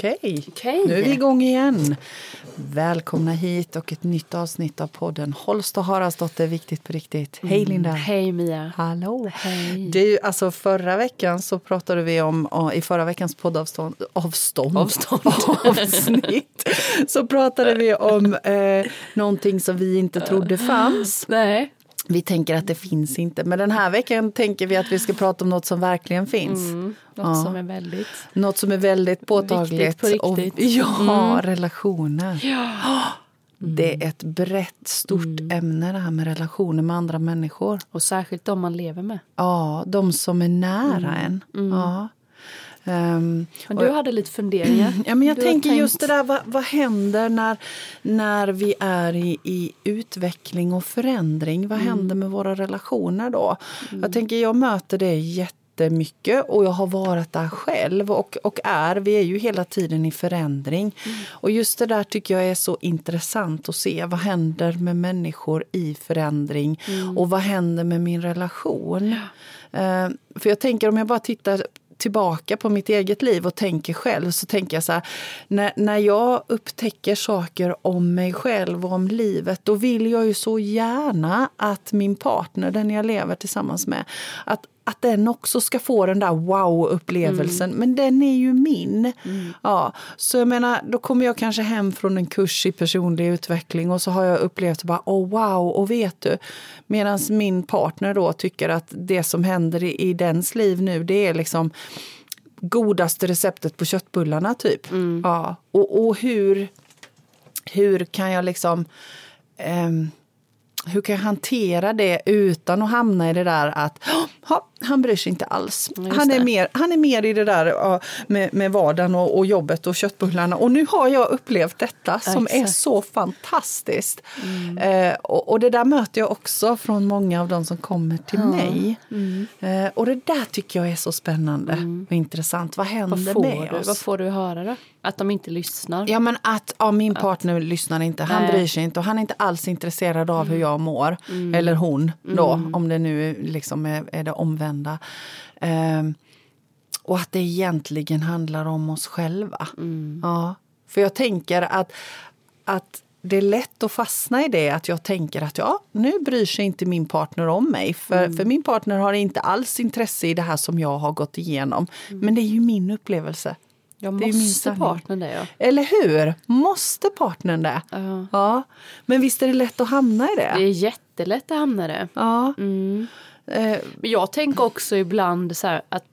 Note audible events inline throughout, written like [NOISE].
Okej, Okej. nu är vi igång igen. Välkomna hit och ett nytt avsnitt av podden Holst och Haraldsdotter, viktigt på riktigt. Hej Linda! Hej Mia. Hallå! Hej. Du, alltså förra veckan så pratade vi om, i förra veckans poddavstånd, avstånd, Avstånd. [LAUGHS] avsnitt, så pratade vi om eh, någonting som vi inte trodde fanns. Nej. Vi tänker att det finns inte, men den här veckan tänker vi att vi ska prata om något som verkligen finns. Mm, något Ja. som är väldigt... Något som är väldigt påtagligt. Viktigt på Och, riktigt. Mm. ja, relationer. Ja. Det är ett brett, stort Mm. ämne det här med relationer med andra människor. Och särskilt de man lever med. Ja, de som är nära en. Ja. Ehm, Men och- du hade lite funderingar. [CLEARS THROAT] Ja, men jag Du tänker tänkt- just det där, vad, vad händer när, när vi är i, i utveckling och förändring? Vad händer med våra relationer då? Jag tänker, jag möter det jättemycket och jag har varit där själv och, och är. Vi är ju hela tiden i förändring. Och just det där tycker jag är så intressant att se. Vad händer med människor i förändring? Och vad händer med min relation? Eh, för jag tänker om jag bara tittar tillbaka på mitt eget liv och tänker själv så tänker jag så här, när, när jag upptäcker saker om mig själv och om livet då vill jag ju så gärna att min partner, den jag lever tillsammans med, att, att den också ska få den där wow-upplevelsen. Men den är ju min. Ja, så jag menar, då kommer jag kanske hem från en kurs i personlig utveckling och så har jag upplevt bara, oh wow, och vet du, medan min partner då tycker att det som händer i, i dens liv nu, det är liksom godaste receptet på köttbullarna typ. Ja, och, och hur, hur kan jag liksom ehm, hur kan jag hantera det utan att hamna i det där att "Ja, han bryr sig inte alls. Just Han är, det. mer, han är mer i det där ja, med, med vardagen och, och jobbet och köttbullarna. Och nu har jag upplevt detta som är Exakt. så fantastiskt. Eh, och, och det där möter jag också från många av de som kommer till mig. Eh, och det där tycker jag är så spännande och intressant. Vad händer Vad får, med du, oss? vad får du höra då? Att de inte lyssnar? Ja men att ja, min partner lyssnar inte, han Nej. bryr sig inte och han är inte alls intresserad av hur jag mår. Eller hon då, om det nu liksom är, är det omvända. Ehm, och att det egentligen handlar om oss själva. Ja. För jag tänker att, att det är lätt att fastna i det att jag tänker att ja, nu bryr sig inte min partner om mig. För, för min partner har inte alls intresse i det här som jag har gått igenom. Men det är ju min upplevelse. Jag det måste partnern det ja. Eller hur? Måste partnern det? Ja. Ja. Men visst är det lätt att hamna i det? Det är jättelätt att hamna i det. Ja. Mm. Eh, Men jag tänker också ibland så här att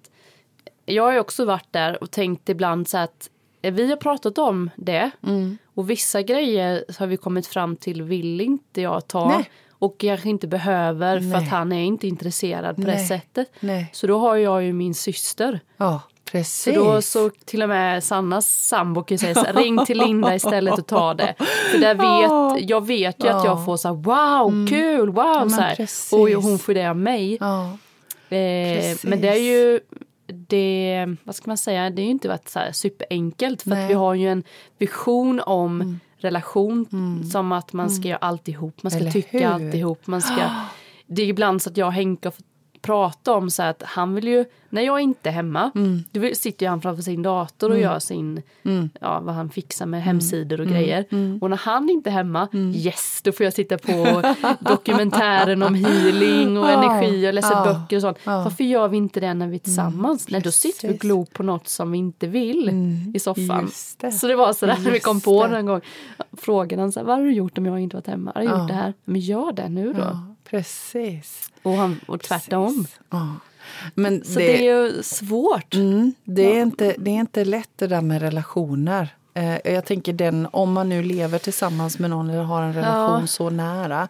jag har ju också varit där och tänkt ibland så här att eh, vi har pratat om det Mm. och vissa grejer har vi kommit fram till vill inte jag ta Nej. och kanske inte behöver för Nej. att han är inte intresserad på det Nej. sättet. nej. Så då har jag ju min syster. Ja, Så precis. då så till och med Sannas sambo kan säga så här, ring till Linda istället och ta det. För där Ja. vet, jag vet ju att Ja. jag får så här wow, kul, wow men så här. precis. Och hon får det av mig. Ja, Eh, men det är ju det, vad ska man säga, det är ju inte varit så här superenkelt för Nej. Mm. att vi har ju en vision om relation som att man ska göra alltihop, man ska Eller tycka hur? alltihop, man ska [GASPS] det är ibland så att jag och Henke har fått prata om så att han vill ju, när jag inte är hemma, Mm. då sitter ju han framför sin dator och gör sin, ja vad han fixar med Mm. hemsidor och grejer. Och när han inte är hemma, yes, då får jag sitta på dokumentären om healing och Ja, [LAUGHS] energi och läsa ja, böcker och sånt. ja. Varför gör vi inte det när vi är tillsammans? Nej, då sitter vi och glor på något som vi inte vill i soffan. det. Så det var sådär när vi kom på det. någon gång. Frågade han så här, vad har du gjort om jag inte varit hemma? Har du Ja. gjort det här? Men gör det nu då. Precis. Och, han, och tvärtom. Precis. Ja. Men Så det, är ju svårt. Mm, det, är inte, det är inte lätt det där med relationer. Eh, jag tänker den, om man nu lever tillsammans med någon eller har en relation Ja. så nära.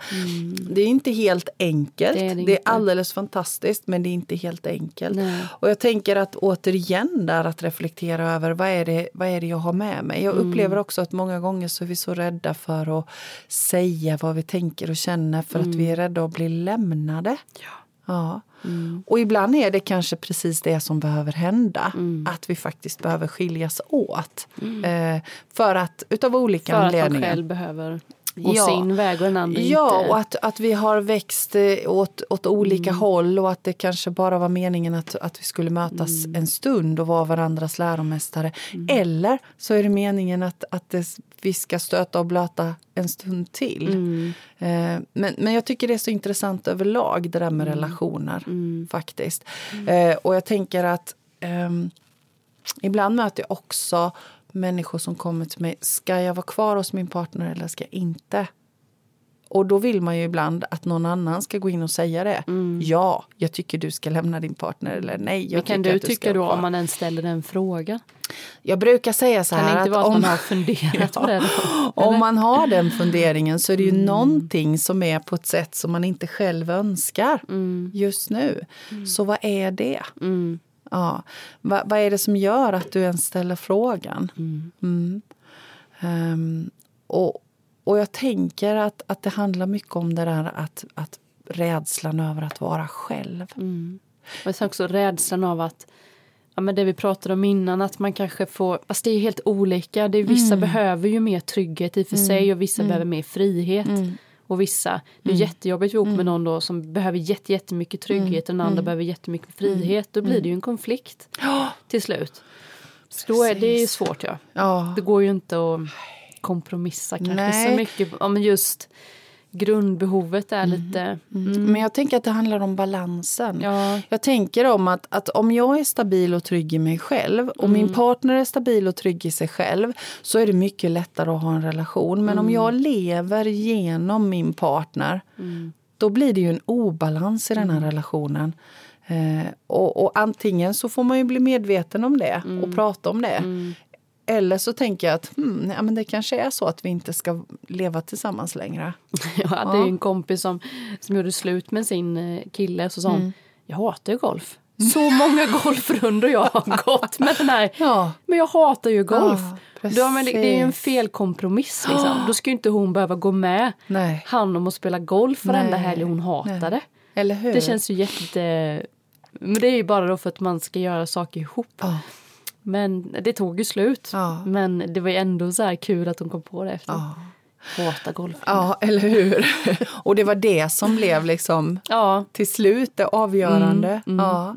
Det är inte helt enkelt. Det Det är är, det inte. alldeles fantastiskt men det är inte helt enkelt. Nej. Och jag tänker att återigen där att reflektera över vad är det, vad är det jag har med mig. Jag Mm. upplever också att många gånger så är vi så rädda för att säga vad vi tänker och känner för att vi är rädda att bli lämnade. Mm. Ja. Ja. Mm. Och ibland är det kanske precis det som behöver hända. Att vi faktiskt behöver skiljas åt. Eh, för att, utav olika För att man anledningar. själv behöver gå Ja. sin väg och den andra Ja, inte. och att, att vi har växt eh, åt, åt olika Mm. håll och att det kanske bara var meningen att, att vi skulle mötas Mm. en stund och vara varandras läromästare. Eller så är det meningen att, att det, vi ska stöta och blöta en stund till. Mm. Eh, men, men jag tycker det är så intressant överlag det där med Mm. relationer faktiskt. Eh, och jag tänker att ehm, ibland möter jag också människor som kommer till mig. Ska jag vara kvar hos min partner eller ska jag inte? Och då vill man ju ibland att någon annan ska gå in och säga det. Ja, jag tycker du ska lämna din partner. Eller nej, jag Men kan du du tycka då om man ens ställer den frågan? Jag brukar säga så Kan det här inte vara att om, man har funderat på [LAUGHS] det? Då? om man har den funderingen så är det Mm. ju någonting som är på ett sätt som man inte själv önskar Mm. just nu. Så vad är det? Mm. Ja. Va, vad är det som gör att du ens ställer frågan? Mm. Ehm, och, och jag tänker att, att det handlar mycket om det där att, att rädslan över att vara själv. Mm. Och sen också rädslan av att Ja, men det vi pratade om innan, att man kanske får... Fast det är helt olika. Det är, vissa Mm. behöver ju mer trygghet i för sig och vissa behöver mer frihet. Mm. Och vissa, det är jättejobbigt ihop med någon då som behöver jätte, jättemycket trygghet och den andra behöver jättemycket frihet. Då blir det ju en konflikt till slut. Så då är det svårt ja. Ja. Det går ju inte att kompromissa kanske Nej. så mycket. Men just grundbehovet är lite... Mm. Men jag tänker att det handlar om balansen. Ja, Jag tänker om att, att om jag är stabil och trygg i mig själv och Mm. min partner är stabil och trygg i sig själv så är det mycket lättare att ha en relation. Men Mm. om jag lever genom min partner Mm. då blir det ju en obalans i den här relationen. Eh, och, och antingen så får man ju bli medveten om det Mm. och prata om det. Eller så tänker jag att hmm, ja, men det kanske är så att vi inte ska leva tillsammans längre. Jag hade ju en kompis som, som gjorde slut med sin eh, kille. Så sa hon, jag hatar ju golf. Så många [LAUGHS] golfrundor jag har gått med den här. Ja. Men jag hatar ju golf. Ja, Då, men det, det är ju en precis. fel kompromiss. Liksom. Då ska ju inte hon behöva gå med Nej. han om att spela golf varenda helg hon hatade. nej. Eller hur? Det känns ju jätte... Men det är ju bara då för att man ska göra saker ihop. Ja. Men det tog ju slut. Ja. Men det var ju ändå så här kul att hon kom på det efter. Ja. Hata golf. Ja, eller hur? [LAUGHS] Och det var det som blev liksom Ja. till slut det avgörande. Mm, ja.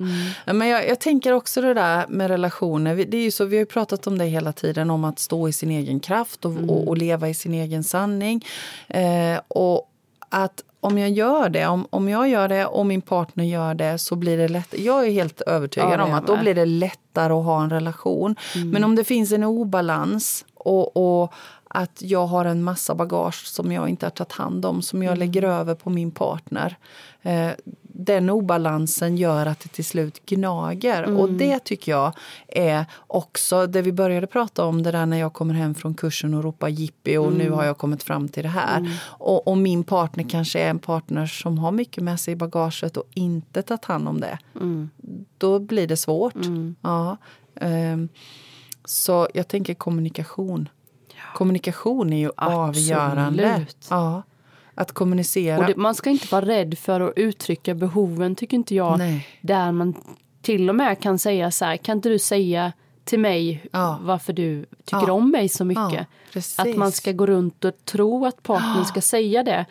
Men jag, jag tänker också det där med relationer. Vi- Det är ju så, vi har ju pratat om det hela tiden, om att stå i sin egen kraft och, och, och leva i sin egen sanning. Eh, och att om jag gör det, om, om jag gör det och min partner gör det så blir det lätt. Jag är helt övertygad Ja, om att då blir det lättare att ha en relation. Men om det finns en obalans och, och att jag har en massa bagage som jag inte har tagit hand om, som jag lägger över på min partner. Eh, den obalansen gör att det till slut gnager. Och det tycker jag är också det vi började prata om, det där när jag kommer hem från kursen och ropar jippi och nu har jag kommit fram till det här. Och, och min partner kanske är en partner som har mycket med sig i bagaget och inte tagit hand om det. Då blir det svårt. Ja. Ehm, så jag tänker kommunikation. Kommunikation är ju avgörande. Absolut. Ja. Att kommunicera. Det, man ska inte vara rädd för att uttrycka behoven tycker inte jag. Nej. Där man till och med kan säga så här, kan inte du säga till mig Ja. varför du tycker Ja. om mig så mycket? Ja, precis. att man ska gå runt och tro att partnern ska [GASPS] säga det.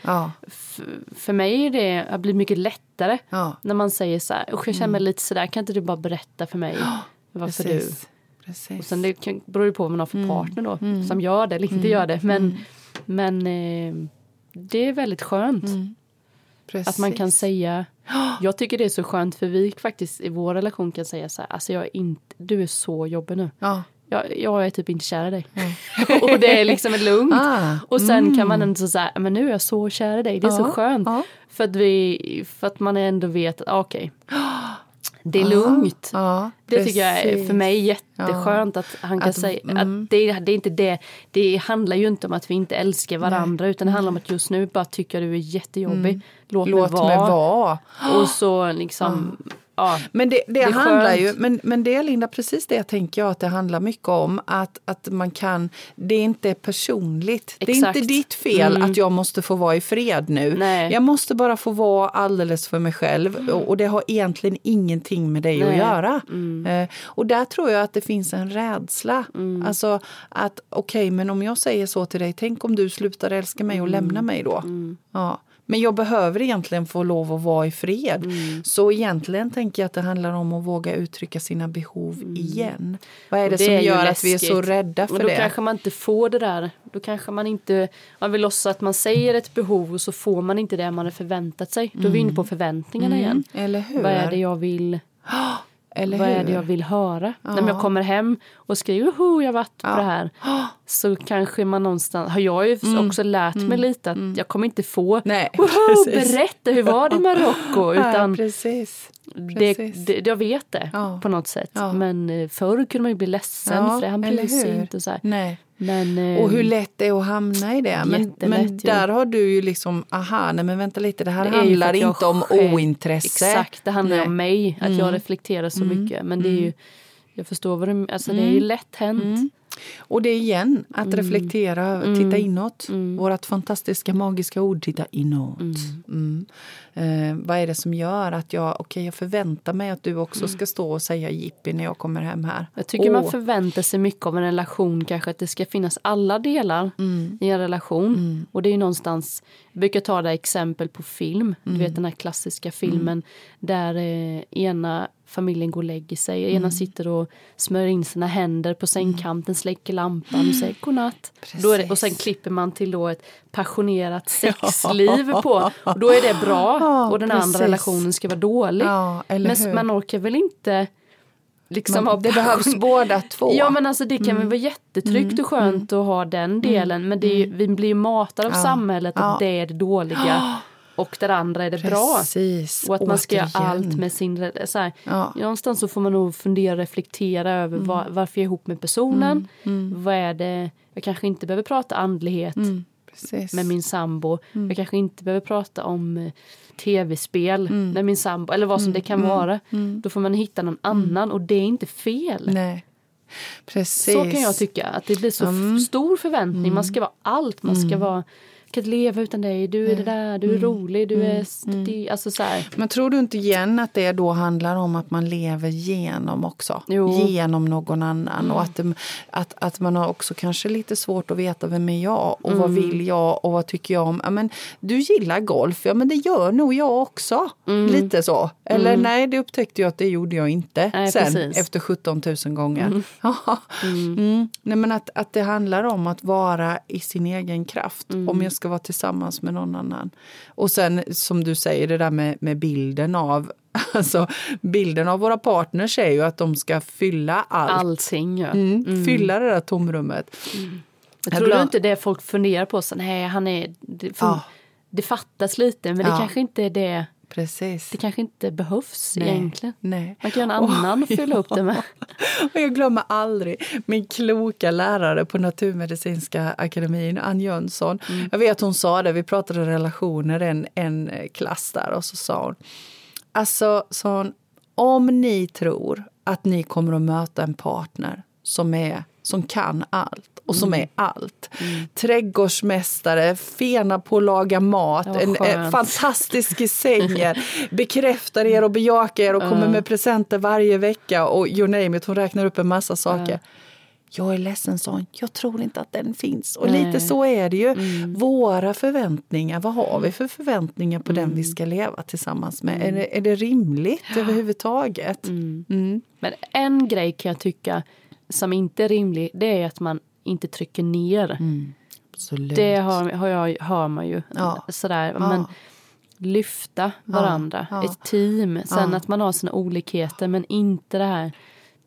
För mig är det har blivit mycket lättare när man säger så här, "Usch, jag känner mig lite sådär, kan inte du bara berätta för mig [GASPS] varför du... Precis. Precis. Och sen det kan- beror ju på vad man har för Mm. partner då, som gör det eller inte gör det. Men, men eh, det är väldigt skönt att man kan Mm. Säga [GASPS] jag tycker det är så skönt för vi faktiskt i vår relation kan säga så här, alltså jag är inte, du är så jobbig nu. Ja. Jag, jag är typ inte kär i dig. [LAUGHS] och det är liksom lugnt. Ah, Och sen kan man ändå säga, men nu är jag så kär i dig, det är så Ja, skönt. ja. För, att vi, för att man ändå vet att ah, okej, [GASPS] [GASPS] det är lugnt. Ja, Det tycker jag är precis. för mig jätteskönt att han kan Att- säga mm. att det, det är inte det. Det handlar ju inte om att vi inte älskar varandra utan det handlar om att just nu bara tycker jag du är jättejobbig. Låt, Mm. Låt mig mig vara. vara. Och så liksom, ja, Men det, det, är handlar skönt. ju, men, men det Linda, precis det tänker jag att det handlar mycket om. Att, att man kan, det är inte personligt. Det är Exakt. inte ditt fel Mm. att jag måste få vara i fred nu. Nej. Jag måste bara få vara alldeles för mig själv. Och, och det har egentligen ingenting med dig att Nej. göra. Mm. Eh, och där tror jag att det finns en rädsla. Alltså att okej, men om jag säger så till dig, tänk om du slutar älska mig och Mm. lämnar mig då. Ja. Men jag behöver egentligen få lov att vara i fred. Mm. Så egentligen tänker jag att det handlar om att våga uttrycka sina behov igen. Vad är Mm. Och det, som är gör att vi är så rädda för och då det? kanske man inte får det där. Då kanske man inte, man vill låtsas att man säger ett behov och så får man inte det man har förväntat sig. Då är vi inne på förväntningarna igen. Eller hur? Vad är det jag vill [GASPS] [GASPS] Eller vad hur? är det jag vill höra? När jag kommer hem och skriver Joho, jag har varit på det här. Så kanske man någonstans, har jag ju också lärt mig lite att jag kommer inte få Mm. Nej, Woho, [LAUGHS] precis. berätta hur var det i Marocko? [LAUGHS] Ja, Utan precis. det, precis. det, jag vet det Ja. på något sätt. Ja. Men eh, förr kunde man ju bli ledsen Ja, för det, han bryr sig inte. Så här. Nej. Men, eh, Och hur lätt det är att hamna i det. Men, men ju. där har du ju liksom, aha, nej men vänta lite, det här det ju handlar inte om själv- ointresse. Exakt, det handlar ju Nej. Mm. om mig. Att jag reflekterar så mycket. Men det är ju, jag förstår vad du alltså det är ju lätt hänt. Mm. Och det är igen, att Mm. reflektera, över, titta inåt. Vårt fantastiska magiska ord, titta inåt. Mm. Eh, vad är det som gör att jag, okej jag förväntar mig att du också ska stå och säga jippi när jag kommer hem här. Mm. Jag tycker man Åh. förväntar sig mycket av en relation, kanske att det ska finnas alla delar Mm. i en relation. Och det är ju någonstans, jag brukar ta det exempel på film, du Mm. vet den här klassiska filmen där eh, ena familjen går och lägger sig, Mm. ena sitter och smörjer in sina händer på sängkanten, släcker lampan och säger godnatt. Då det, och sen klipper man till då ett passionerat sexliv på. Och då är det bra och den precis. andra relationen ska vara dålig. Ja, eller hur? Men man orkar väl inte liksom Man, det behövs båda två. Ja men alltså det kan väl vara jättetryggt Mm. och skönt att ha den delen men det är, ju- vi blir ju matade av Ja. samhället att Ja. det är det dåliga och det andra är det bra. Precis, Och att man ska göra allt med sin... Så här, Ja. Någonstans så får man nog fundera och reflektera över Mm. var, varför jag är ihop med personen. Vad är det... Jag kanske inte behöver prata andlighet Mm. Med min sambo. Mm. Jag kanske inte behöver prata om eh, tv-spel Mm. med min sambo. Eller vad som det kan vara. Då får man hitta någon annan och det är inte fel. Nej. Precis. Så kan jag tycka. Att det blir så Mm. stor förväntning. Man ska vara allt. Man ska vara... Kan inte leva utan dig. Du är det där. Du är Mm. rolig. Du är... st- Alltså så här. Men tror du inte igen att det då handlar om att man lever genom också? Jo. Mm. Genom någon annan. Och att, det, att, att man har också kanske lite svårt att veta vem är jag och vad Mm. vill jag och vad tycker jag om. Ja, men, du gillar golf, ja men det gör nog jag också. Lite så. Eller nej, det upptäckte jag att det gjorde jag inte Mm. Nej, sen precis. efter 17 000 gånger. [LAUGHS] Mm. Nej, men att, att det handlar om att vara i sin egen kraft Mm. om jag ska vara tillsammans med någon annan. Och sen som du säger det där med, med bilden av [LAUGHS] Alltså, bilden av våra partners är ju att de ska fylla allt. Allting. Ja. Mm, Fylla det där tomrummet. Jag Jag tror glöm- du inte det folk funderar på? Så, nej, han är... Det, för, Ja. det fattas lite. Men det Ja. kanske inte är det. Precis. Det kanske inte behövs Nej. egentligen. Nej. Man kan göra en annan [LAUGHS] och fylla upp det med. [LAUGHS] Och jag glömmer aldrig min kloka lärare på Naturmedicinska akademin, Ann Jönsson. Jag vet hon sa det, vi pratade relationer en, en eh, klass där och så sa hon Alltså, sa hon, om ni tror att ni kommer att möta en partner som, är, som kan allt och som är allt. Trädgårdsmästare, fena på att laga mat, Ja, en, eh, fantastisk i sängen, [LAUGHS] bekräftar er och bejakar er och kommer med presenter varje vecka och you name it, hon räknar upp en massa saker. Jag är ledsen, sa hon. Jag tror inte att den finns. Och Nej. lite så är det ju. Våra förväntningar, vad har vi för förväntningar på den vi ska leva tillsammans med? Är, det, är det rimligt överhuvudtaget? Mm. Men en grej kan jag tycka som inte är rimlig. Det är att man inte trycker ner. Absolut. Det har, har jag, hör man ju. Ja. Sådär. Ja. Men lyfta varandra. ja. Ett team. Sen att man har sina olikheter men inte det här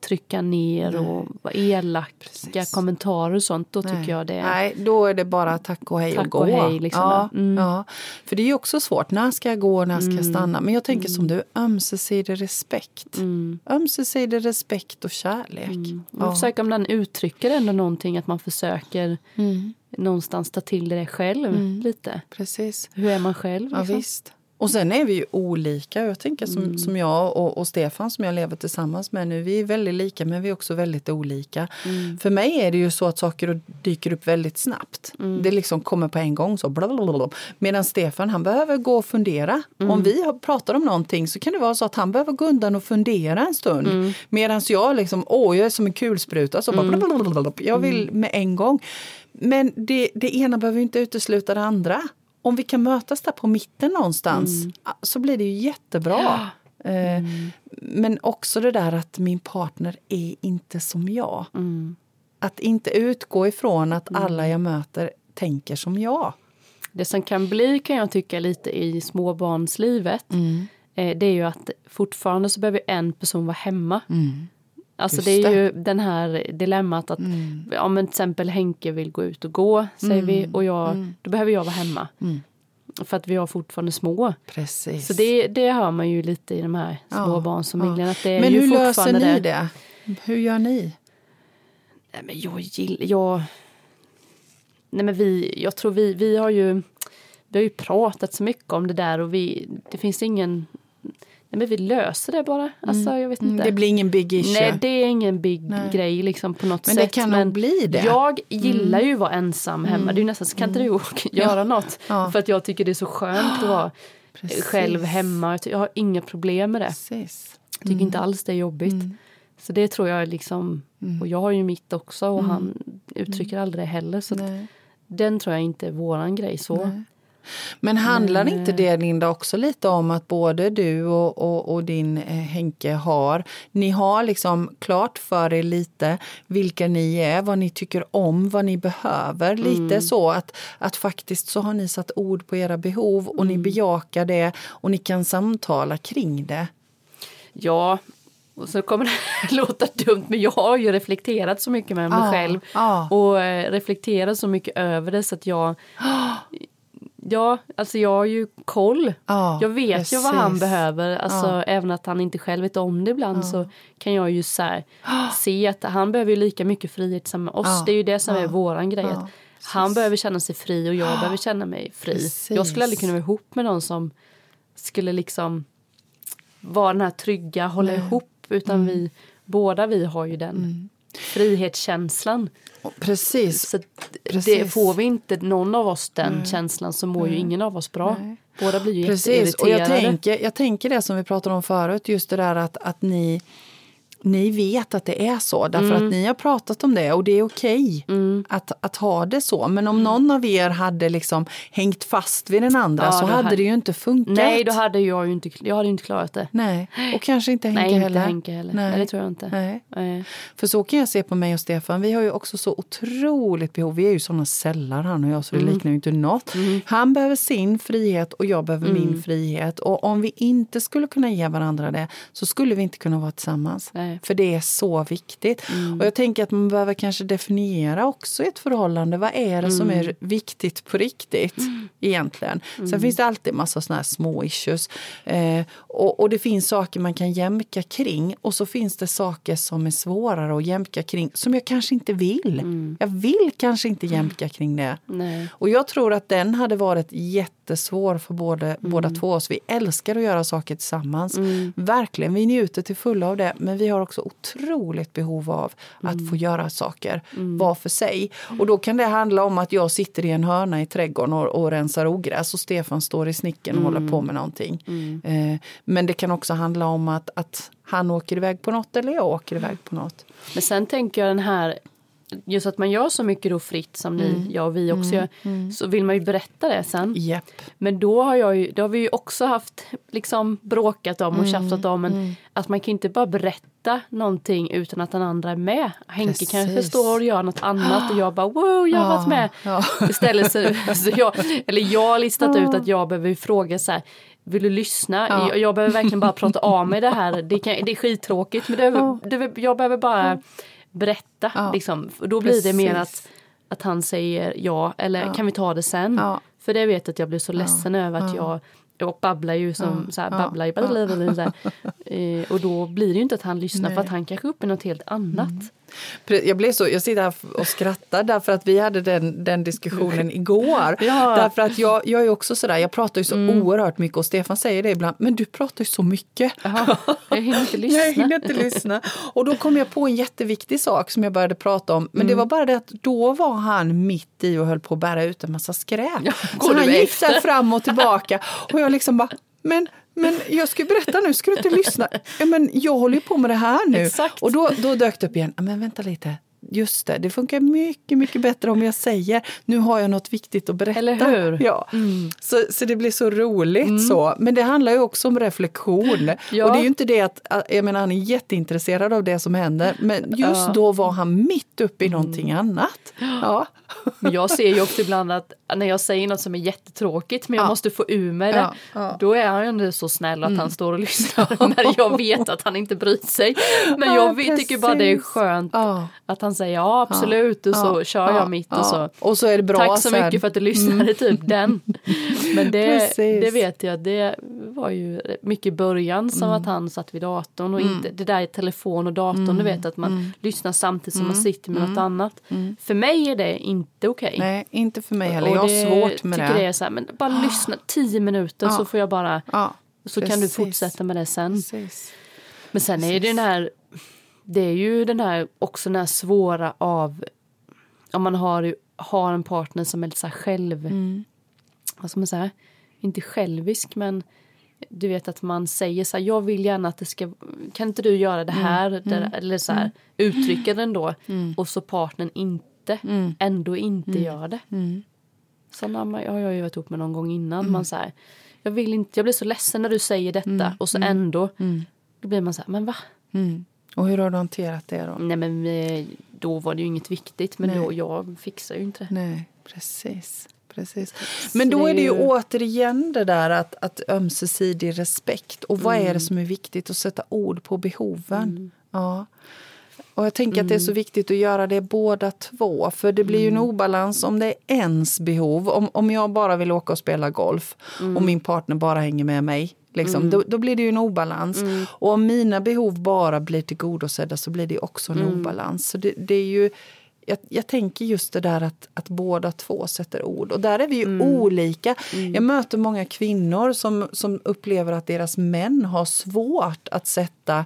trycka ner och vara elaka kommentarer och sånt. Då Nej. tycker jag det är... Nej, då är det bara tack och hej Tack och gå. och hej, liksom. ja, Mm. ja. För det är ju också svårt. När ska jag gå och när ska jag stanna? Men jag tänker som du, ömsesidig respekt. Mm. Ömsesidig respekt och kärlek. Man Ja. försöker om den uttrycker ändå någonting att man försöker Mm, någonstans ta till det själv lite. precis. Hur är man själv? Ja, Liksom? visst. Och sen är vi ju olika. Jag tänker som, mm. som jag och, och, Stefan som jag lever tillsammans med nu. Vi är väldigt lika men vi är också väldigt olika. Mm. För mig är det ju så att saker dyker upp väldigt snabbt. Mm. Det liksom kommer på en gång. så blablabla. Medan Stefan han behöver gå och fundera. Om mm. vi pratar om någonting så kan det vara så att han behöver gå undan och fundera en stund. Mm. Medan jag liksom, åh jag är som en kulspruta. Så bara mm. Jag vill med en gång. Men det, det ena behöver inte utesluta det andra om vi kan mötas där på mitten någonstans mm. så blir det ju jättebra. Ja. Eh, mm. Men också det där att min partner är inte som jag. Mm. Att inte utgå ifrån att mm. alla jag möter tänker som jag. Det som kan bli kan jag tycka lite i småbarnslivet mm. eh, det är ju att fortfarande så behöver en person vara hemma. Mm. Alltså Just det är ju den här dilemmat att mm. om till exempel Henke vill gå ut och gå, säger mm. vi, och jag, mm. då behöver jag vara hemma. Mm. För att vi har fortfarande små. Precis. Så det, det hör man ju lite i de här småbarnsfamiljerna. Ja, ja. Men hur löser ni det? Hur gör ni? Nej, men jag gillar... Jag, nej men vi, jag tror vi, vi har ju... Vi har ju pratat så mycket om det där och vi, det finns ingen Nej, men vi löser det bara. Alltså, mm. jag vet inte. Det blir ingen big issue? Nej, det är ingen big Nej. grej liksom, på något men sätt. Men det kan nog bli det. Jag gillar mm. ju att vara ensam hemma. Mm. Det är nästan så kan inte mm. du [LAUGHS] göra ja. något? Ja. För att jag tycker det är så skönt att vara [GASPS] Precis. själv hemma. Jag har inga problem med det. Precis. Jag tycker inte alls det är jobbigt. Mm. Så det tror jag liksom, och jag har ju mitt också och han uttrycker aldrig det heller. Så den tror jag inte är våran grej så. Nej. Men handlar Men, inte det Linda också lite om att både du och, och, och, din eh, Henke har, ni har liksom klart för er lite vilka ni är, vad ni tycker om, vad ni behöver. Mm. Lite så att, att faktiskt så har ni satt ord på era behov och mm. ni bejakar det och ni kan samtala kring det. Ja, och så kommer det [LAUGHS] låta dumt men jag har ju reflekterat så mycket med mig ah, själv ah. och eh, reflekterat så mycket över det så att jag [GASPS] Ja, alltså jag har ju koll. Ja, jag vet precis. ju vad han behöver. Alltså, ja. Även att han inte själv vet om det ibland ja. så kan jag ju så här, se att han behöver ju lika mycket frihet som oss. Det är ju det som är våran grej. Han behöver känna sig fri och jag behöver känna mig fri. Precis. Jag skulle aldrig kunna vara ihop med någon som skulle liksom vara den här trygga, hålla Nej. ihop. Utan mm. vi, båda vi har ju den mm. Frihetskänslan. Precis. Så Precis. Det får vi inte någon av oss den Nej. känslan så mår Nej. ju ingen av oss bra. Nej. Båda blir ju Precis. Och jag tänker, jag tänker det som vi pratade om förut, just det där att, att ni ni vet att det är så därför mm. att ni har pratat om det och det är okej okay mm. att, att ha det så. Men om mm. någon av er hade liksom hängt fast vid den andra ja, så hade, hade det ju inte funkat. Nej, då hade jag ju inte, jag hade inte klarat det. Nej, och kanske inte Henke Nej, heller. Inte Henke heller. Nej. Nej, det tror jag inte. Nej. Nej. För så kan jag se på mig och Stefan. Vi har ju också så otroligt behov. Vi är ju såna sällar han och jag så det mm. liknar ju inte något. Mm. Han behöver sin frihet och jag behöver min mm. frihet. Och om vi inte skulle kunna ge varandra det så skulle vi inte kunna vara tillsammans. Nej. För det är så viktigt. Mm. Och jag tänker att man behöver kanske definiera också ett förhållande. Vad är det som mm. är viktigt på riktigt mm. egentligen? Sen mm. finns det alltid massa såna här små issues. Eh, och, och, det finns saker man kan jämka kring och så finns det saker som är svårare att jämka kring som jag kanske inte vill. Mm. Jag vill kanske inte jämka kring det. Nej. Och jag tror att den hade varit jättesvår för både, mm. båda två oss. Vi älskar att göra saker tillsammans. Mm. Verkligen, vi njuter till fulla av det. Men vi har också otroligt behov av att mm. få göra saker mm. var för sig. Och då kan det handla om att jag sitter i en hörna i trädgården och, och rensar ogräs och Stefan står i snicken och håller på med någonting. Eh, men det kan också handla om att, att han åker iväg på något eller jag åker iväg på något. Men sen tänker jag den här just att man gör så mycket då fritt som ni, mm. jag och vi också mm. gör, mm. så vill man ju berätta det sen. Yep. Men då har, jag ju, då har vi ju också haft liksom bråkat om och mm. tjafsat om men mm. att man kan inte bara berätta någonting utan att den andra är med. Henke Precis. kanske står och gör något annat och jag bara wow, jag har ja. varit med. Ja. [LAUGHS] Istället så, så jag, eller jag har listat ut att jag behöver fråga så här vill du lyssna? Ja. Jag, jag, behöver verkligen bara prata av mig det här. Det, kan, det är skittråkigt men det, det, jag behöver bara berätta. Ja. Liksom. Då blir Precis. det mer att, att han säger ja eller ja. kan vi ta det sen? För det vet jag att jag blir så ledsen över att jag jag babblar ju som så här, babblar, babblar, babblar, så här. Eh, och då blir det ju inte att han lyssnar Nej. för att han kanske är uppe i något helt annat. Mm. Jag, blev så, jag sitter här och skrattar därför att vi hade den, den diskussionen [LAUGHS] igår. Ja. Därför att jag, jag är också sådär, jag pratar ju så mm. oerhört mycket och Stefan säger det ibland, men du pratar ju så mycket. Jaha, jag hinner inte [LAUGHS] lyssna. jag hinner inte lyssna. Och då kom jag på en jätteviktig sak som jag började prata om, men mm. det var bara det att då var han mitt i och höll på att bära ut en massa skräp. Ja, så han gick där fram och tillbaka och jag liksom bara, men men jag ska berätta nu, ska du inte lyssna? Ja, men jag håller ju på med det här nu. Exakt. Och då, då dök det upp igen, men vänta lite, just det, det funkar mycket, mycket bättre om jag säger nu har jag något viktigt att berätta. Eller hur? Ja. Mm. Så, så det blir så roligt mm. så. Men det handlar ju också om reflektion. Ja. Och det är ju inte det att, jag menar han är jätteintresserad av det som händer, men just ja. då var han mitt uppe i mm. någonting annat. Ja. Men jag ser ju också ibland att när jag säger något som är jättetråkigt men jag ja. måste få ur mig det. Då är han ju så snäll att mm. han står och lyssnar [LAUGHS] när jag vet att han inte bryr sig. Men jag tycker bara det är skönt att han säger ja absolut och så kör jag mitt och så. Och så är det bra Tack så mycket för att du lyssnade, mm. typ den. [LAUGHS] Men det, det vet jag, det var ju mycket i början som mm. att han satt vid datorn och mm. inte det där i telefon och datorn, du mm. vet att man lyssnar samtidigt som man sitter med något annat. För mig är det inte okej. Okay. Nej, inte för mig heller jag har svårt med det. det är så här, men bara lyssna [GASPS] tio minuter så får jag bara... så precis. kan du fortsätta med det sen. Precis. Men sen precis. är det den här... Det är ju den här också den här svåra av... Om man har, har en partner som är lite så här själv... Mm. Vad ska man säga? Inte självisk men du vet att man säger så här, jag vill gärna att det ska, kan inte du göra det mm. här? Mm. Där, eller så här, mm. uttrycka den då. Mm. Och så partnern inte, mm. ändå inte mm. gör det. Mm. Sådana har jag ju varit ihop med någon gång innan. Man så här, jag, vill inte, jag blir så ledsen när du säger detta och så ändå. Då blir man så här, men va? Mm. Och hur har du hanterat det då? Nej men eh, då var det ju inget viktigt men då, jag fixar ju inte Nej, precis. Precis. Men då är det ju återigen det där att, att ömsesidig respekt. Och vad mm. är det som är viktigt? Att sätta ord på behoven. Mm. Ja. Och jag tänker mm. att det är så mm. viktigt att göra det båda två. För det blir ju en mm. obalans om det är ens behov. Om, om jag bara vill åka och spela golf mm. och min partner bara hänger med mig. Liksom, mm. då, då, blir det ju en obalans. Mm. Och om mina behov bara blir tillgodosedda så blir det också en obalans. Så det, det är ju... Jag, jag, tänker just det där att, att båda två sätter ord. Och där är vi ju mm. olika. Mm. Jag möter många kvinnor som, som upplever att deras män har svårt att sätta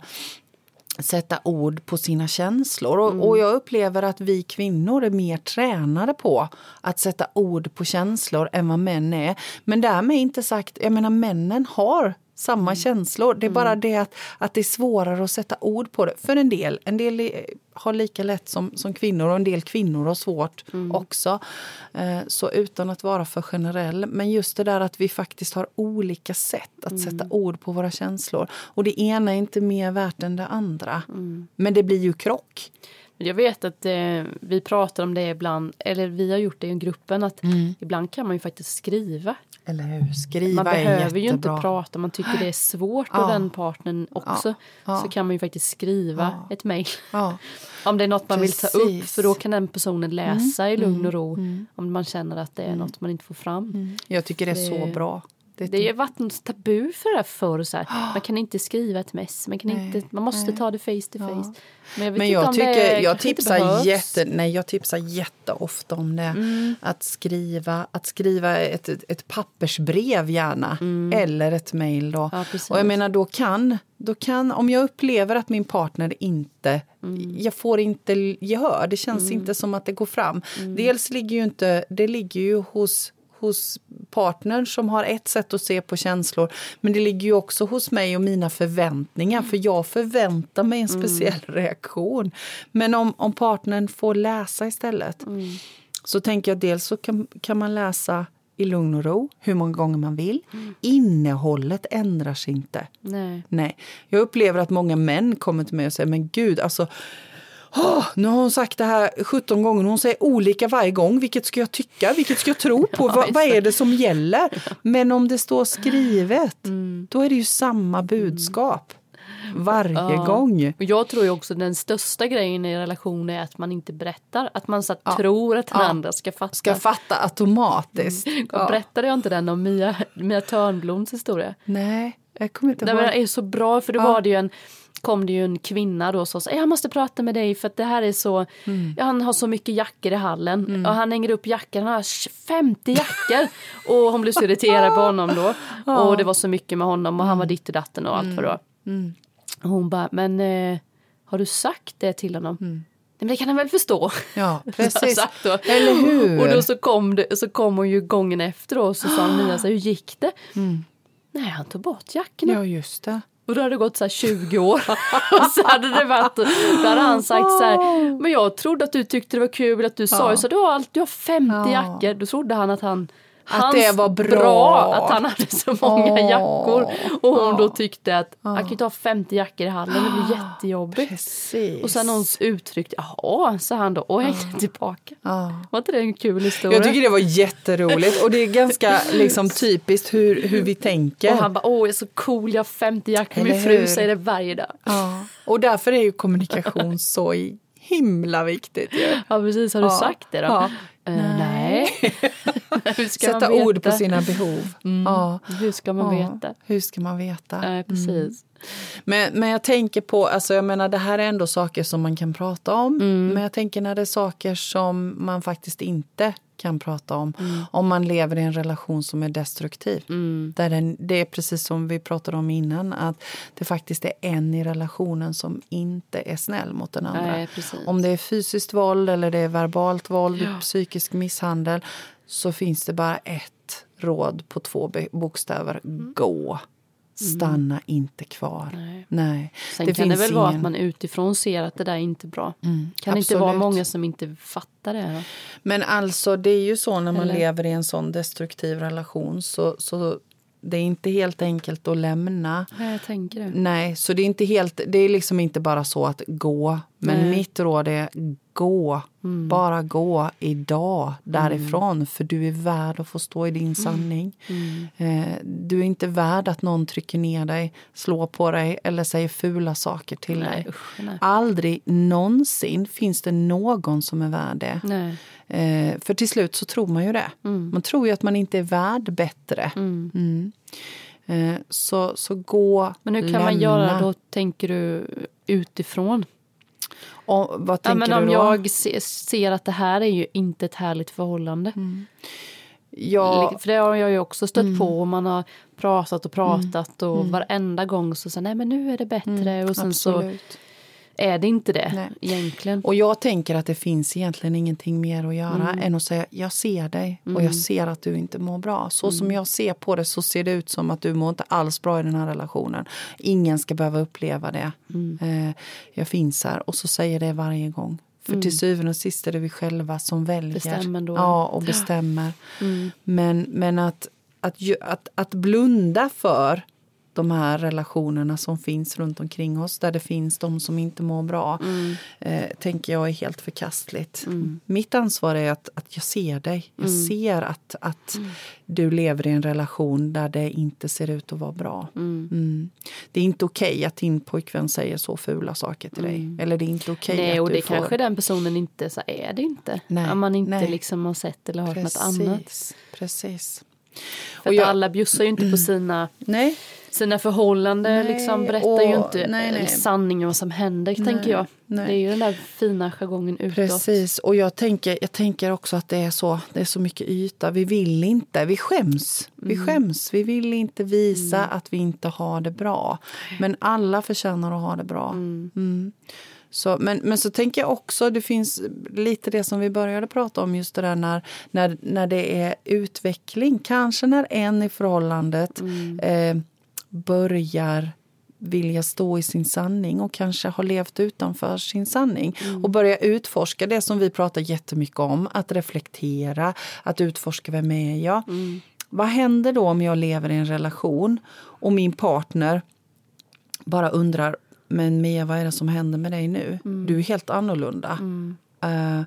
sätta ord på sina känslor. Och, mm. och, jag upplever att vi kvinnor är mer tränade på att sätta ord på känslor än vad män är. Men därmed inte sagt, jag menar männen har samma mm. känslor. Det är bara mm. det att, att det är svårare att sätta ord på det för en del. En del har lika lätt som, som kvinnor och en del kvinnor har svårt mm. också. Eh, så utan att vara för generell. Men just det där att vi faktiskt har olika sätt att mm. sätta ord på våra känslor. Och det ena är inte mer värt än det andra. Mm. Men det blir ju krock. Jag vet att eh, vi pratar om det ibland, eller vi har gjort det i gruppen, att mm. ibland kan man ju faktiskt skriva. Eller hur? Skriva man behöver ju inte prata, man tycker det är svårt ja. och den partnern också. Ja. Så kan man ju faktiskt skriva ja. ett mejl. [LAUGHS] om det är något man Precis. vill ta upp, för då kan den personen läsa mm. i lugn och mm. ro. Mm. Om man känner att det är mm. något man inte får fram. Mm. Jag tycker det är så bra. Det, det har varit något tabu för det här förr. Så här. Man kan inte skriva ett mess, man, kan nej, inte, man måste nej. ta det face to face. Men jag, Men jag tycker, det, jag tipsar, jätte, nej, jag tipsar jätteofta om det. Mm. Att skriva, att skriva ett, ett pappersbrev gärna, mm. eller ett mejl. Ja, och jag menar, då kan, då kan, om jag upplever att min partner inte, mm. jag får inte gehör, det känns mm. inte som att det går fram. Mm. Dels ligger ju inte, det ligger ju hos hos partnern som har ett sätt att se på känslor. Men det ligger ju också hos mig och mina förväntningar för jag förväntar mig en mm. speciell mm. reaktion. Men om, om partnern får läsa istället mm. så tänker jag dels så kan, kan man läsa i lugn och ro, hur många gånger man vill. Mm. Innehållet ändrar sig inte. Nej. Nej. Jag upplever att många män kommer till mig och säger men gud, alltså Oh, nu har hon sagt det här 17 gånger hon säger olika varje gång. Vilket ska jag tycka? Vilket ska jag tro [LAUGHS] på? Ja, vad är det som gäller? Men om det står skrivet, mm. då är det ju samma budskap. Varje ja. gång. Och jag tror ju också den största grejen i relation är att man inte berättar. Att man så tror att den andra ska fatta. Ska fatta automatiskt. Mm. Ja. Berättade jag inte den om Mia, Mia Törnbloms historia? Nej, jag kommer inte ihåg. Den är så bra för då var det ju en kom det ju en kvinna då som sa jag måste prata med dig för att det här är så, mm. han har så mycket jackor i hallen mm. och han hänger upp jackor, han har 50 jackor [LAUGHS] och hon blev så irriterad på honom då [LAUGHS] och det var så mycket med honom och han var mm. ditt och datten och allt vad då. Mm. Och hon bara, men eh, har du sagt det till honom? Mm. Men det kan han väl förstå. Ja, [LAUGHS] precis. Eller hur? Och då så kom, det, så kom hon ju gången efter och så sa [GASPS] Mia så hur gick det? Mm. Nej, han tog bort jackorna. Ja, just det. Och då hade det gått så 20 år. [LAUGHS] och så hade det varit, då hade han sagt så här, men jag trodde att du tyckte det var kul att du ja. sa så du har, allt, du har 50 ja. jackor. Då trodde han att han att det var bra. bra. att han hade så många oh. jackor. Och hon oh. då tyckte att oh. han kan ju ta 50 jackor i hallen, det blir jättejobbigt. Precis. Och sen någons uttryckt, jaha, sa han då och hängde tillbaka. Var inte det en kul historia? Jag tycker det var jätteroligt och det är ganska [LAUGHS] liksom, typiskt hur, hur vi tänker. Och han bara, åh jag är så cool, jag har 50 jackor, min fru säger det varje dag. Och därför är ju kommunikation [LAUGHS] så himla viktigt. Ju. Ja precis, har du ja. sagt det då? Ja. Uh, nej. [LAUGHS] Sätta ord på sina behov. Mm. Ja. Hur ska man ja. veta? Hur ska man veta? Uh, precis. Mm. Men, men jag tänker på, alltså jag menar det här är ändå saker som man kan prata om. Mm. Men jag tänker när det är saker som man faktiskt inte kan prata om. Mm. Om man lever i en relation som är destruktiv. Mm. Där den, det är precis som vi pratade om innan. Att det faktiskt är en i relationen som inte är snäll mot den andra. Nej, om det är fysiskt våld eller det är verbalt våld, ja. psykisk misshandel. Så finns det bara ett råd på två bokstäver. Mm. Gå. Stanna mm. inte kvar. Nej. Nej. Sen det kan det väl ingen... vara att man utifrån ser att det där är inte bra. Mm, kan det inte vara många som inte fattar det? Men alltså det är ju så när man Eller? lever i en sån destruktiv relation så, så det är inte helt enkelt att lämna. Nej, jag tänker det. Nej, så det är inte helt, det är liksom inte bara så att gå. Men Nej. mitt råd är gå. Mm. Bara gå idag därifrån. Mm. För du är värd att få stå i din mm. sanning. Mm. Eh, du är inte värd att någon trycker ner dig, slår på dig eller säger fula saker till nej, dig. Usch, Aldrig någonsin finns det någon som är värd det. Eh, för till slut så tror man ju det. Mm. Man tror ju att man inte är värd bättre. Mm. Eh, så, så gå, Men hur kan lämna. man göra då, tänker du, utifrån? Och, vad tänker ja, men om du då? jag ser att det här är ju inte ett härligt förhållande. Mm. Ja. För det har jag ju också stött mm. på. Man har pratat och pratat och mm. varenda gång så säger nej men nu är det bättre. Mm. Och sen Absolut. så är det inte det Nej. egentligen. Och jag tänker att det finns egentligen ingenting mer att göra mm. än att säga jag ser dig och jag mm. ser att du inte mår bra. Så mm. som jag ser på det så ser det ut som att du mår inte alls bra i den här relationen. Ingen ska behöva uppleva det. Mm. Eh, jag finns här och så säger det varje gång. För mm. till syvende och sist är det vi själva som väljer. Bestämmer då. Ja, och bestämmer. Mm. Men, men att, att, att, att blunda för de här relationerna som finns runt omkring oss där det finns de som inte mår bra, mm. eh, tänker jag är helt förkastligt. Mm. Mitt ansvar är att, att jag ser dig. Jag mm. ser att, att mm. du lever i en relation där det inte ser ut att vara bra. Mm. Mm. Det är inte okej okay att din pojkvän säger så fula saker till dig. Eller det är inte okej okay att och det får... kanske den personen inte så är det inte. Nej. Om man inte nej. liksom har sett eller hört Precis. något annat. Precis. För jag... alla bjussar ju inte på sina nej sina förhållanden liksom berättar och, ju inte nej, nej. sanningen vad som händer nej, tänker jag. Nej. Det är ju den där fina jargongen utåt. Precis och jag tänker, jag tänker också att det är så, det är så mycket yta. Vi vill inte, vi skäms. Mm. Vi skäms, vi vill inte visa mm. att vi inte har det bra. Men alla förtjänar att ha det bra. Mm. mm. Så, men, men så tänker jag också, det finns lite det som vi började prata om, just det där när, när, när det är utveckling. Kanske när en i förhållandet mm. eh, börjar vilja stå i sin sanning och kanske har levt utanför sin sanning. Mm. Och börja utforska det som vi pratar jättemycket om, att reflektera, att utforska vem är jag? Mm. Vad händer då om jag lever i en relation och min partner bara undrar men Mia, vad är det som händer med dig nu? Mm. Du är helt annorlunda. Uh,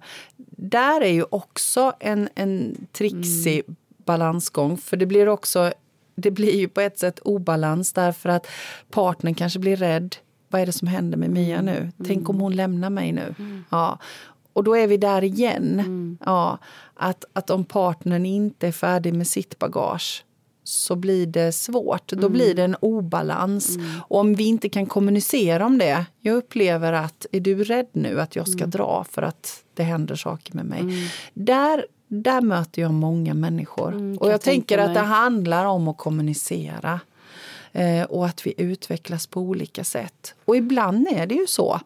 där är ju också en, en trixig mm. balansgång, för det blir också det blir ju på ett sätt obalans därför att partnern kanske blir rädd. Vad är det som händer med Mia nu? Mm. Tänk om hon lämnar mig nu? Mm. Ja. Och då är vi där igen. Mm. Ja, att, att om partnern inte är färdig med sitt bagage så blir det svårt. Då blir det en obalans. Och om vi inte kan kommunicera om det. Jag upplever att, är du rädd nu att jag ska dra för att det händer saker med mig? Där, där möter jag många människor. Mm, och jag tänker att det handlar om att kommunicera. Eh, och att vi utvecklas på olika sätt. Och ibland är det ju så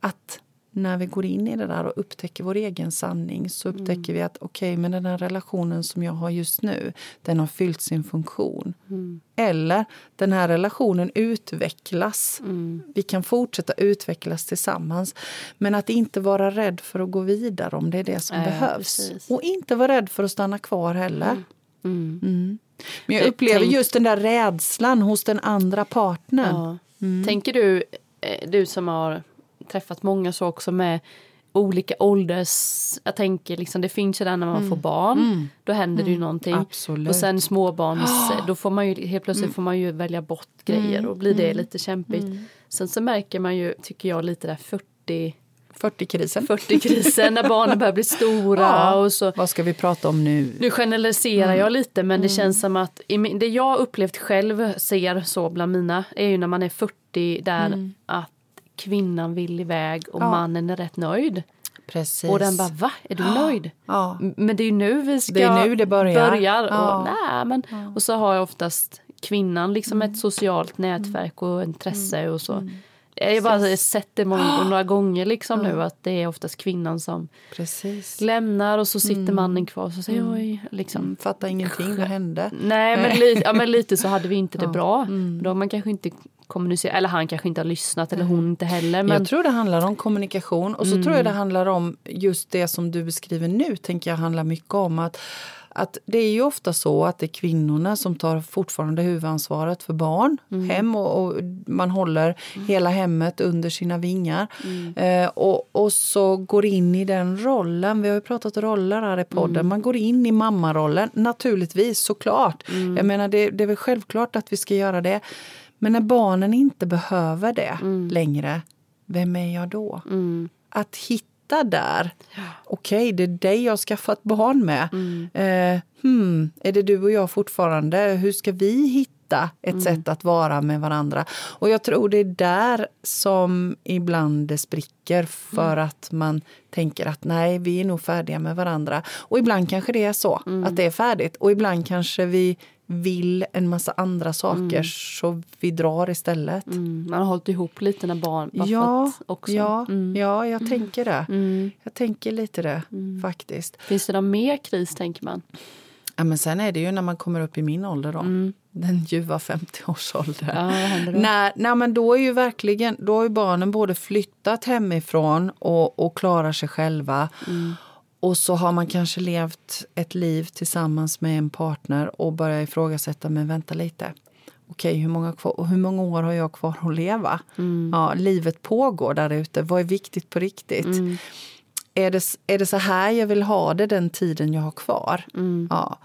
att när vi går in i det där och upptäcker vår egen sanning så upptäcker vi att okej, men den här relationen som jag har just nu, den har fyllt sin funktion. Eller den här relationen utvecklas. Vi kan fortsätta utvecklas tillsammans. Men att inte vara rädd för att gå vidare om det är det som Nej, behövs. precis. Och inte vara rädd för att stanna kvar heller. Mm. Mm. Men jag Jag upplever tänk- just den där rädslan hos den andra partnern. Ja. Tänker du, eh, du som har träffat många så också med olika ålders... Jag tänker liksom, det finns ju där när man får barn, då händer det ju någonting. Absolut. Och sen småbarns, då får man ju helt plötsligt får man ju välja bort grejer och blir det lite kämpigt. Sen så märker man ju, tycker jag, lite där 40 40-krisen. 40-krisen när barnen börjar bli stora [LAUGHS] och så Vad ska vi prata om nu? nu generaliserar jag lite men det känns som att det jag upplevt själv ser så bland mina är ju när man är 40 där att kvinnan vill iväg och Ja. mannen är rätt nöjd. Precis. Och den bara va, är du nöjd? Ja. Men det är ju nu vi ska Det är nu det börjar. börjar Ja. och, nej, men, och så har jag oftast kvinnan liksom ett socialt nätverk och intresse och så. Jag har bara sett det många, [GASPS] några gånger liksom nu att det är oftast kvinnan som Precis. lämnar och så sitter mannen kvar och så säger oj, liksom. Mm, Fattar ingenting. Vad hände? Nej, men, li ja, men lite så hade vi inte det bra. Mm. Då man kanske inte kommunicerat, eller han kanske inte har lyssnat eller hon inte heller. Men, Jag tror det handlar om kommunikation och så tror jag det handlar om just det som du beskriver nu. tänker jag handlar mycket om att att det är ju ofta så att det är kvinnorna som tar fortfarande huvudansvaret för barn, hem och, och man håller hela hemmet under sina vingar. Eh, och, och så går in i den rollen. Vi har ju pratat roller här i podden. Man går in i mammarollen, naturligtvis såklart. Jag menar det, det är väl självklart att vi ska göra det. Men när barnen inte behöver det längre, vem är jag då? Att hitta där, okej det är dig jag skaffat barn med. Eh, hmm, är det du och jag fortfarande? Hur ska vi hitta ett sätt att vara med varandra? Och jag tror det är där som ibland det spricker för att man tänker att nej, vi är nog färdiga med varandra. Och ibland kanske det är så, att det är färdigt. Och ibland kanske vi vill en massa andra saker så vi drar istället. mm, man har hållit ihop lite när barn Ja, också. ja, Mm. ja, jag tänker det. Mm. Jag tänker lite det faktiskt. Finns det någon mer kris tänker man? Ja, men sen är det ju när man kommer upp i min ålder då. Den ljuva 50-årsåldern. Ja? Nej, nej, men då är ju verkligen, då har ju barnen både flyttat hemifrån och, och klarar sig själva. Och så har man kanske levt ett liv tillsammans med en partner och börjar ifrågasätta, men vänta lite. Okej, hur många, kvar, hur många år har jag kvar att leva? Ja, livet pågår där ute. Vad är viktigt på riktigt? Är, det, är det så här jag vill ha det den tiden jag har kvar? Ja.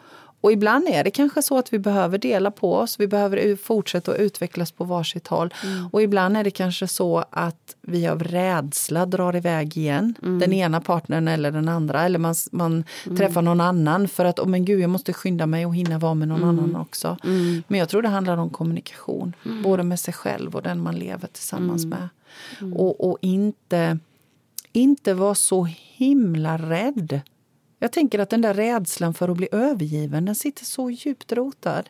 Och ibland är det kanske så att vi behöver dela på oss. Vi behöver fortsätta att utvecklas på varsitt håll. Och ibland är det kanske så att vi av rädsla drar iväg igen. Den ena partnern eller den andra. Eller man, man träffar någon annan för att, oh, men gud, jag måste skynda mig och hinna vara med någon annan också. Men jag tror det handlar om kommunikation. Både med sig själv och den man lever tillsammans med. Och, och inte, inte vara så himla rädd jag tänker att den där rädslan för att bli övergiven den sitter så djupt rotad.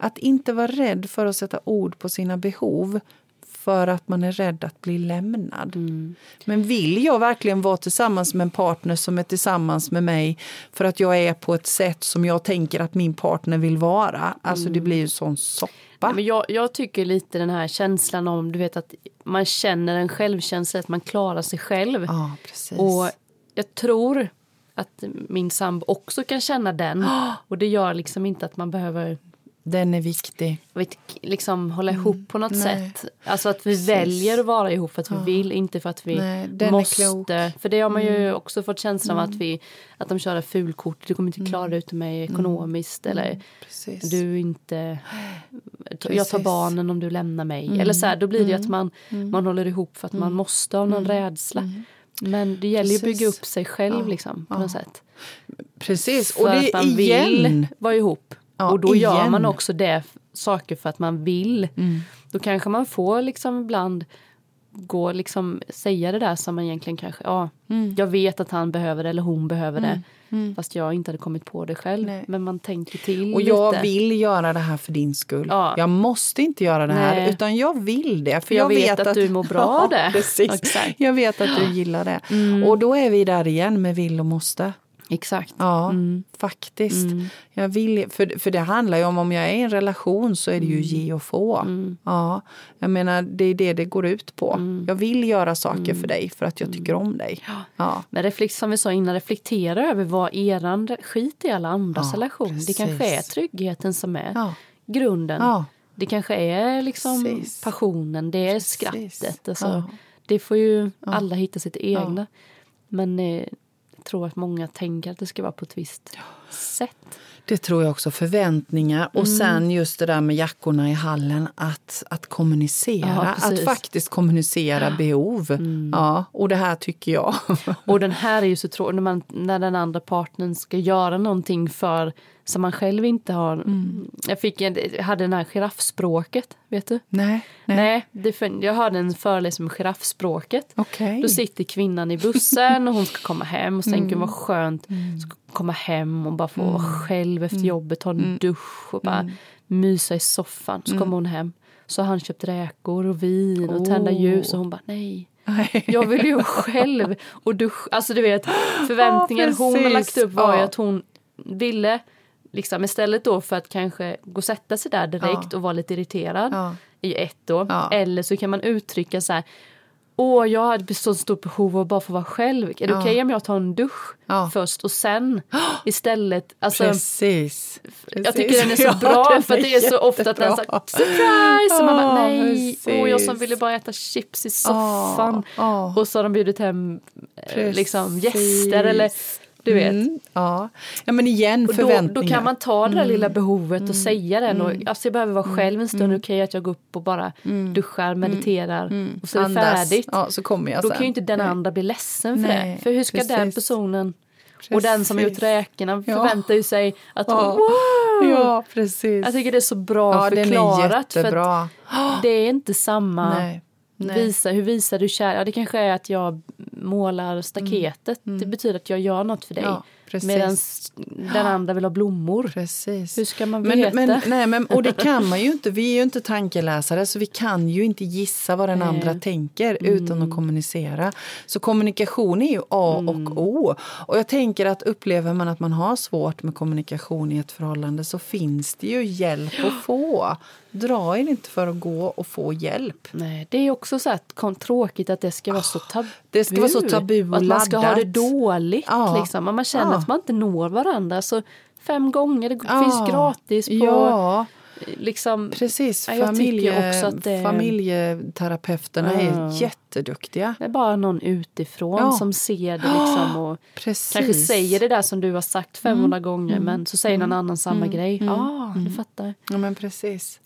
Att inte vara rädd för att sätta ord på sina behov för att man är rädd att bli lämnad. Men vill jag verkligen vara tillsammans med en partner som är tillsammans med mig för att jag är på ett sätt som jag tänker att min partner vill vara? Alltså det blir ju sån soppa. Men jag, jag tycker lite den här känslan om du vet att man känner en självkänsla att man klarar sig själv. Ja, precis. Och jag tror att min sambo också kan känna den. [GASPS] Och det gör liksom inte att man behöver Den är viktig. vet, liksom hålla ihop på något Nej. sätt. Alltså att vi Precis. väljer att vara ihop för att vi vill, inte för att vi Nej, måste. Mm. För det har man ju också fått känslan av att, vi, att de kör fulkort. Du kommer inte klara det utan mig ekonomiskt. Eller Precis. du inte... Jag tar barnen om du lämnar mig. Eller så här, då blir det ju att man, man håller ihop för att man måste av någon rädsla. Men det gäller ju att bygga upp sig själv liksom, på något sätt. Precis. För Och det att man igen. vill vara ihop. Ja, och då igen. gör man också det saker för att man vill. Mm. Då kanske man får liksom ibland gå liksom säga det där som man egentligen kanske, ja, mm. jag vet att han behöver det eller hon behöver det. Mm. Fast jag inte hade kommit på det själv. Nej. Men man tänker till Och jag lite. vill göra det här för din skull. Ja. Jag måste inte göra det här Nej. utan jag vill det. För jag, jag vet, att, att, du mår bra [LAUGHS] av det. Precis. Jag vet att du gillar det. Mm. Och då är vi där igen med vill och måste. Exakt. Ja, mm. faktiskt. Mm. Jag vill, för, för det handlar ju om, om jag är i en relation så är det ju mm. ge och få. Mm. Ja, jag menar, det är det det går ut på. Mm. Jag vill göra saker för dig för att jag tycker om dig. Ja. ja. Men reflekt, som vi sa innan, reflektera över vad eran skit i alla andras ja, relation. Precis. Det kanske är tryggheten som är ja. grunden. Det kanske är liksom precis. passionen, det är precis. skrattet. Alltså, Det får ju alla hitta sitt egna. Men eh, tror att många tänker att det ska vara på ett visst sätt. Det tror jag också. Förväntningar. Och mm. sen just det där med jackorna i hallen. Att, att kommunicera. Ja, att faktiskt kommunicera behov. Mm. Ja, och det här tycker jag. och den här är ju så tråkig. När, när den andra partnern ska göra någonting för som man själv inte har. Mm. Jag, fick, jag hade den här giraffspråket, vet du? Nej. nej. nej det, jag hade en föreläsning om giraffspråket. Okay. Då sitter kvinnan i bussen och hon ska komma hem och så mm. tänker hon vad skönt mm. ska komma hem och bara få vara mm. själv efter mm. jobbet, ta en mm. dusch och bara mysa i soffan. Så kommer hon hem. Så har han köpt räkor och vin och tända ljus och hon bara nej. Jag vill ju själv och duscha. Alltså du vet [GASPS] förväntningen ja, hon har lagt upp var ju att hon ville Liksom istället då för att kanske gå och sätta sig där direkt ja. och vara lite irriterad ja. i ett då. Ja. Eller så kan man uttrycka så här Åh, jag hade så stort behov av att bara få vara själv. Är det okej okay om jag tar en dusch först och sen [GASPS] istället... Alltså, precis, precis. Jag tycker den är så [LAUGHS] bra för det är så ofta att den så surprise! och man bara nej, åh, jag som ville bara äta chips i soffan. Och så har de bjudit hem eh, liksom, gäster eller du vet. Mm, ja. ja, men igen förväntningar. Då, då kan man ta det där mm. lilla behovet och mm. säga den. Och, mm. alltså jag behöver vara mm. själv en stund, mm. okej okay, att jag går upp och bara duschar, mediterar och så är det färdigt. Ja, så kommer jag då kan ju inte den andra bli ledsen för Nej, det. För hur ska precis. den personen Precis. Och den som har gjort räkorna förväntar ju sig att ja. wow! Ja, precis. Jag tycker det är så bra ja, förklarat. För det är inte samma Nej. Visa, hur visar du kärlek? Ja, det kanske är att jag målar staketet. Mm. Det betyder att jag gör något för dig. Ja. Medan den andra vill ha blommor. Precis. Hur ska man veta? Men, men, nej, men, och det kan man ju inte. Vi är ju inte tankeläsare så vi kan ju inte gissa vad den nej. andra tänker mm. utan att kommunicera. Så kommunikation är ju A mm. och O. Och jag tänker att upplever man att man har svårt med kommunikation i ett förhållande så finns det ju hjälp att [GASPS] få. Dra er inte för att gå och få hjälp. Nej, det är också så här, tråkigt att det ska vara så tabu. Det ska vara så tabu Att man ska ha det dåligt. Ja. Liksom. Man känner. Att man inte når varandra. Så fem gånger, det ja. finns gratis på... Ja. Liksom, Precis, Familje, det, familjeterapeuterna är jätteduktiga. Det är bara någon utifrån som ser det liksom och Precis. kanske säger det där som du har sagt 500 mm. gånger mm. men så säger någon mm. annan samma mm. grej. Ja, ah, du fattar. Ja men precis.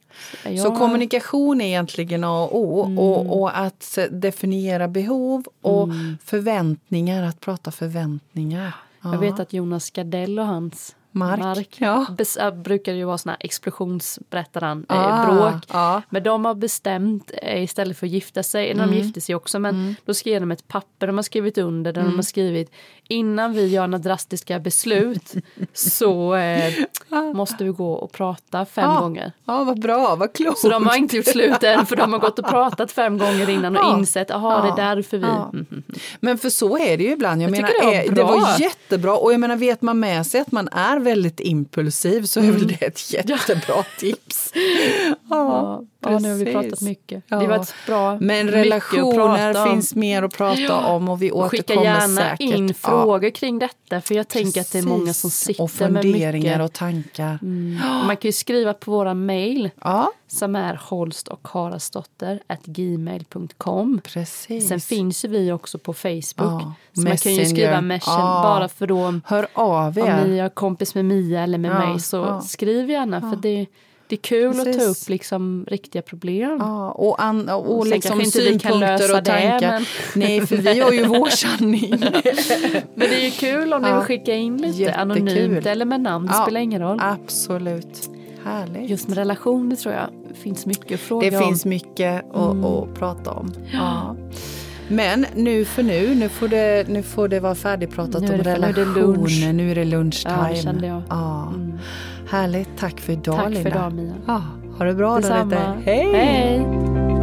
Ja. Så kommunikation är egentligen A och O. Mm. Och, och, att definiera behov och mm. förväntningar, att prata förväntningar. Ja. Jag vet att Jonas Gardell och hans Mark, Mark ja. äh, brukar ju vara såna explosionsberättaren, äh, ah, bråk. Ah. Men de har bestämt äh, istället för att gifta sig, mm. de gifte sig också, men mm. då skrev de ett papper de har skrivit under där mm. de har skrivit innan vi gör några drastiska beslut så eh, [LAUGHS] måste vi gå och prata fem ah. gånger. Ja, vad bra, vad klokt. Så de har inte gjort slut än för de har gått och pratat fem gånger innan och insett, aha det är därför vi... Mm, mm, men för så är det ju ibland. Jag, jag menar, det, var är, det var jättebra och jag menar vet man med sig att man är väldigt impulsiv så är mm. väl det ett jättebra tips. [LAUGHS] Ja, ja, nu har vi pratat mycket. Ja. Det var ett bra Men relationer finns mer att prata ja. om och vi återkommer Skicka gärna säkert. in frågor ja. kring detta för jag tänker Precis. att det är många som sitter och funderingar med mycket. och tankar. Mm. Man kan ju skriva på våra mejl ja. som är holst och harasdotter gmail.com. Sen finns ju vi också på Facebook. Ja. Så man kan ju skriva messenger bara för då Hör av er. om ni har kompis med Mia eller med mig så skriv gärna för det Det är kul Precis. att ta upp liksom riktiga problem. Ja, och, an, och, och liksom synpunkter och tankar. Det, men... Nej, för vi har ju vår sanning. [LAUGHS] men det är ju kul om ni vill skicka in lite Jättekul. anonymt eller med namn, det ja, spelar ingen roll. Absolut. Härligt. Just med relationer tror jag finns mycket att fråga Det om. finns mycket att, mm. prata om. Ja. Men nu för nu, nu får det, nu får det vara färdigpratat om relationer. Nu är det lunchtime. Ja, kände jag. Ja. Mm. Härligt, tack för idag Tack Linda. för idag Mia. Ja, ha det bra Detsamma. där ute. Hej! Hej.